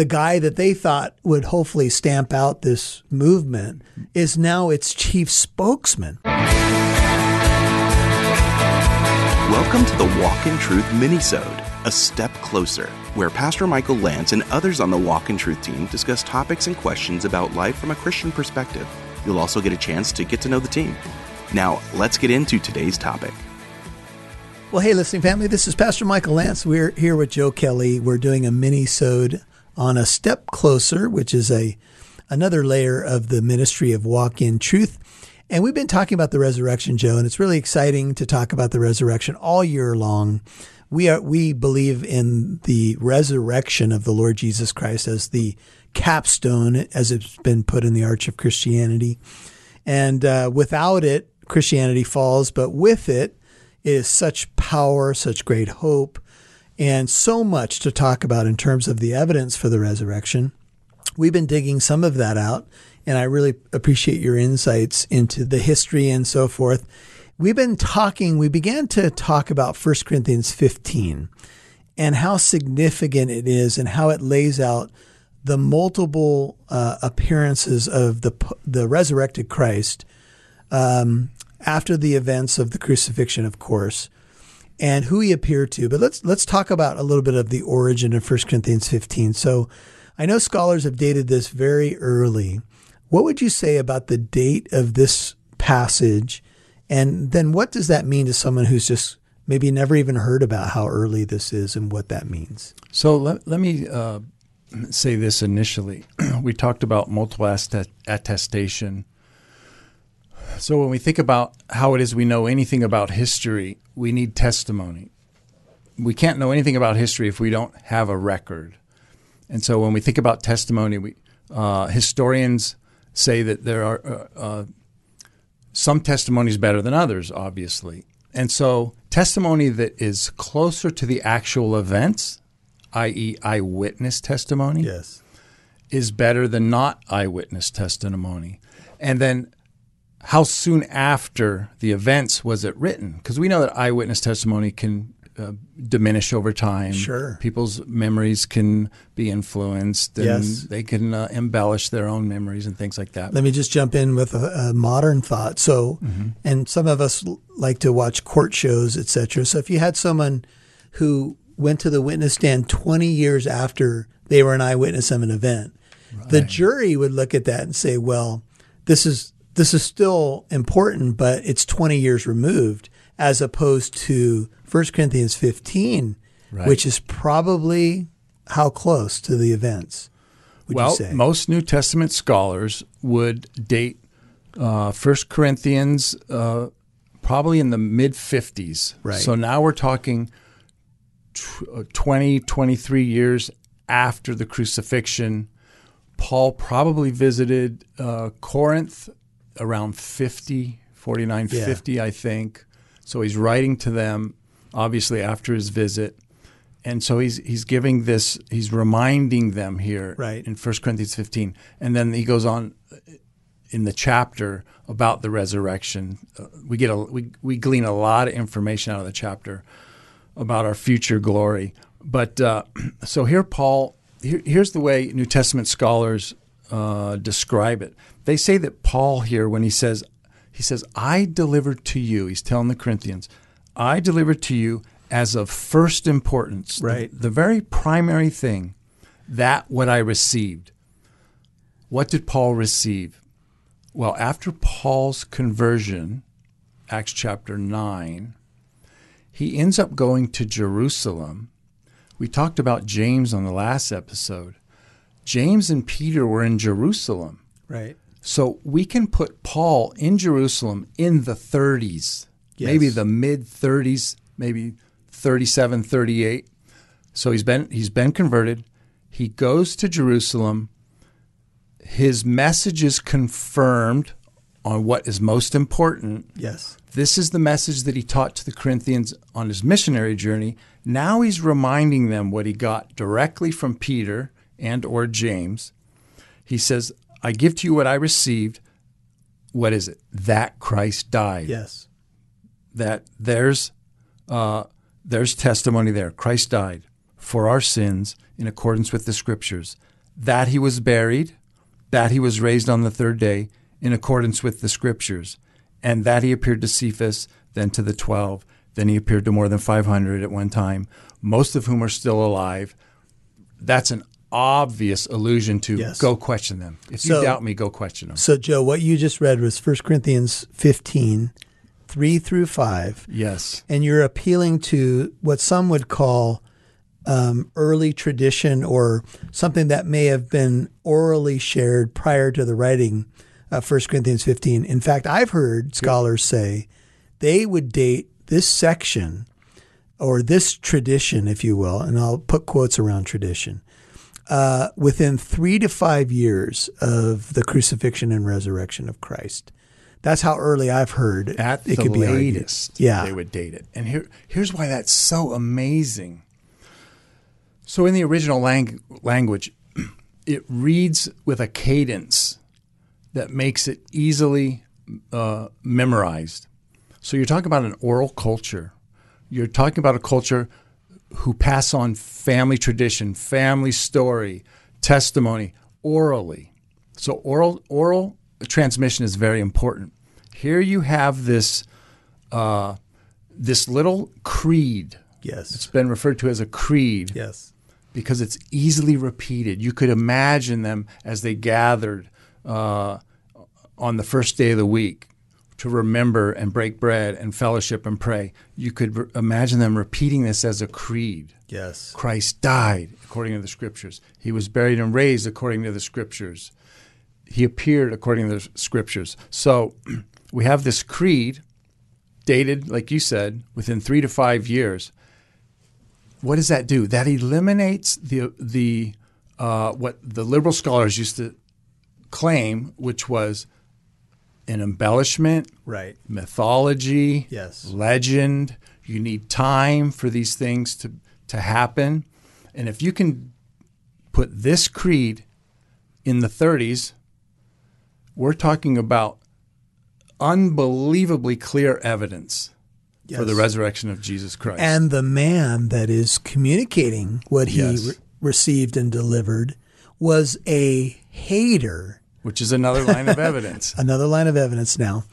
the guy that they thought would hopefully stamp out this movement is now its chief spokesman. Welcome to the Walk in Truth minisode, a step closer, where Pastor Michael Lance and others on the Walk in Truth team discuss topics and questions about life from a Christian perspective. You'll also get a chance to get to know the team. Now, let's get into today's topic. Well, hey, listening family, this is Pastor Michael Lance. We're here with Joe Kelly. We're doing a mini-sode on a step closer, which is a another layer of the ministry of walk in truth. And we've been talking about the resurrection, Joe, and it's really exciting to talk about the resurrection all year long. We are we believe in the resurrection of the Lord Jesus Christ as the capstone, as it's been put in the arch of Christianity. And uh, without it, Christianity falls, but with it is such power, such great hope, and so much to talk about in terms of the evidence for the resurrection. We've been digging some of that out, and I really appreciate your insights into the history and so forth. We've been talking, we began to talk about 1 Corinthians 15 and how significant it is and how it lays out the multiple uh, appearances of the, the resurrected Christ um, after the events of the crucifixion, of course, and who he appeared to. But let's let's talk about a little bit of the origin of 1 Corinthians 15. So I know scholars have dated this very early. What would you say about the date of this passage? And then what does that mean to someone who's just maybe never even heard about how early this is and what that means? So let, let me uh, say this initially. we talked about multiple attestation so when we think about how it is we know anything about history, we need testimony. We can't know anything about history if we don't have a record. And so when we think about testimony, we, uh, historians say that there are uh, uh, some testimonies better than others, obviously. And so testimony that is closer to the actual events, i.e., eyewitness testimony, yes. is better than not eyewitness testimony. And then how soon after the events was it written? Because we know that eyewitness testimony can uh, diminish over time. Sure. People's memories can be influenced and yes. they can uh, embellish their own memories and things like that. Let me just jump in with a, a modern thought. So, mm-hmm. and some of us like to watch court shows, etc. So if you had someone who went to the witness stand 20 years after they were an eyewitness of an event, right. the jury would look at that and say, well, this is this is still important, but it's 20 years removed as opposed to 1 Corinthians 15, right. which is probably how close to the events? well, most New Testament scholars would date uh, 1 Corinthians uh, probably in the mid 50s. Right. So now we're talking uh, 20, 23 years after the crucifixion. Paul probably visited uh, Corinth around 50, 49, yeah. 50, I think. So he's writing to them, obviously, after his visit. And so he's he's giving this, he's reminding them here right. in 1 Corinthians 15. And then he goes on in the chapter about the resurrection. Uh, we get a we, we glean a lot of information out of the chapter about our future glory. But uh, so here, Paul, here, here's the way New Testament scholars uh, describe it. They say that Paul here, when he says, he says, I delivered to you, he's telling the Corinthians, I delivered to you as of first importance, right. the, the very primary thing, that what I received. What did Paul receive? Well, after Paul's conversion, Acts chapter 9, he ends up going to Jerusalem. We talked about James on the last episode. James and Peter were in Jerusalem. Right. So we can put Paul in Jerusalem in the 30s, yes. maybe the mid 30s, maybe 37, 38. So he's been he's been converted. He goes to Jerusalem. His message is confirmed on what is most important. Yes. This is the message that he taught to the Corinthians on his missionary journey. Now he's reminding them what he got directly from Peter and or James. He says, I give to you what I received. What is it? That Christ died. Yes. That there's uh, there's testimony there. Christ died for our sins in accordance with the Scriptures, that he was buried, that he was raised on the third day in accordance with the Scriptures, and that he appeared to Cephas, then to the twelve, then he appeared to more than 500 at one time, most of whom are still alive. That's an obvious allusion to Yes. go question them. If So- you doubt me, go question them. So, Joe, what you just read was 1 Corinthians 15, 3 through 5. Yes. And you're appealing to what some would call um, early tradition or something that may have been orally shared prior to the writing of 1 Corinthians 15. In fact, I've heard scholars say they would date this section or this tradition, if you will, and I'll put quotes around tradition, uh, within three to five years of the crucifixion and resurrection of Christ. That's how early I've heard At it the could be argued. latest, Yeah. they would date it. And here, here's why that's so amazing. So, in the original lang- language, it reads with a cadence that makes it easily uh, memorized. So, you're talking about an oral culture. You're talking about a culture who pass on family tradition, family story, testimony orally. So, oral oral transmission is very important. Here you have this uh, this little creed. Yes. It's been referred to as a creed Yes. because it's easily repeated. You could imagine them as they gathered uh, on the first day of the week to remember and break bread and fellowship and pray. You could re- imagine them repeating this as a creed. Yes. Christ died according to the scriptures. He was buried and raised according to the scriptures. He appeared according to the scriptures. So we have this creed dated, like you said, within three to five years. What does that do? That eliminates the the uh, what the liberal scholars used to claim, which was an embellishment, Right. mythology, Yes. legend. You need time for these things to, to happen. And if you can put this creed in the 30s, we're talking about unbelievably clear evidence for the resurrection of Jesus Christ. And the man that is communicating what he Yes. re- received and delivered was a hater. Which is another line of evidence. Another line of evidence now.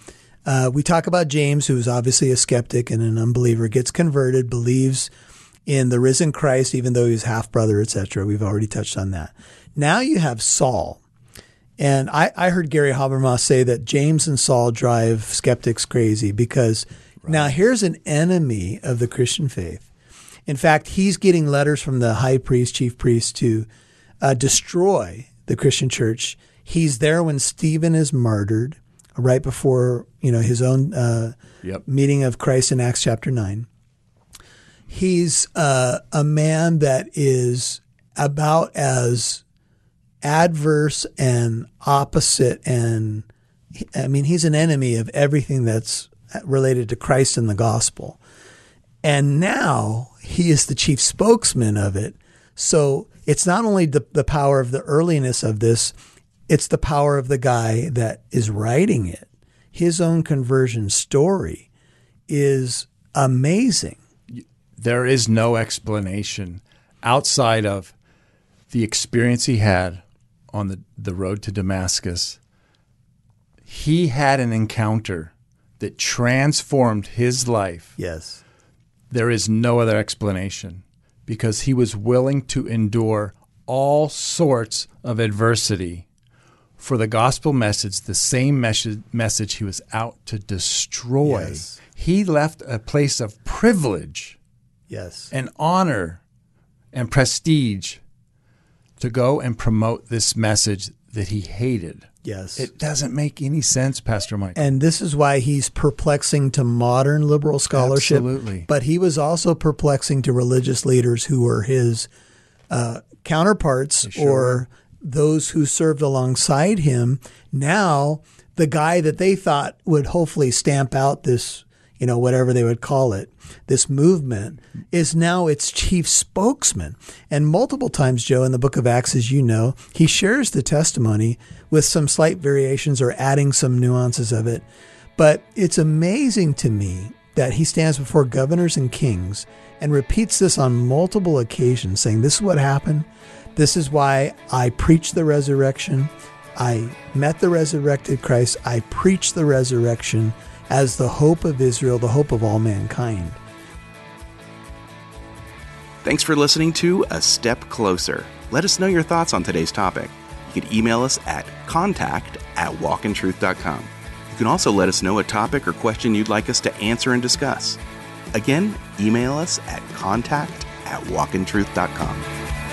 Uh, we talk about James, who's obviously a skeptic and an unbeliever, gets converted, believes in the risen Christ, even though he's half brother, etc. We've already touched on that. Now you have Saul. And I, I heard Gary Habermas say that James and Saul drive skeptics crazy because now here's an enemy of the Christian faith. In fact, he's getting letters from the high priest, chief priest to uh, destroy the Christian church. He's there when Stephen is martyred, right before you know his own uh, Yep. meeting of Christ in Acts chapter nine. He's uh, a man that is about as adverse and opposite, and I mean he's an enemy of everything that's related to Christ and the gospel. And now he is the chief spokesman of it. So it's not only the, the power of the earliness of this, it's the power of the guy that is writing it. His own conversion story is amazing. there is no explanation outside of the experience he had on the, the road to Damascus. He had an encounter that transformed his life. Yes. There is no other explanation because he was willing to endure all sorts of adversity for the gospel message, the same message, message he was out to destroy. Yes. He left a place of privilege Yes. and honor and prestige to go and promote this message that he hated. Yes. It doesn't make any sense, Pastor Mike. and this is why he's perplexing to modern liberal scholarship. Absolutely. But he was also perplexing to religious leaders who were his uh, counterparts sure or those who served alongside him. Now, the guy that they thought would hopefully stamp out this, you know, whatever they would call it, this movement, is now its chief spokesman. And multiple times, Joe, in the book of Acts, as you know, he shares the testimony with some slight variations or adding some nuances of it. But it's amazing to me that he stands before governors and kings and repeats this on multiple occasions, saying, This is what happened. This is why I preach the resurrection. I met the resurrected Christ. I preach the resurrection as the hope of Israel, the hope of all mankind. Thanks for listening to A Step Closer. Let us know your thoughts on today's topic. You can email us at contact at walkintruth.com. You can also let us know a topic or question you'd like us to answer and discuss. Again, email us at contact at walkintruth.com.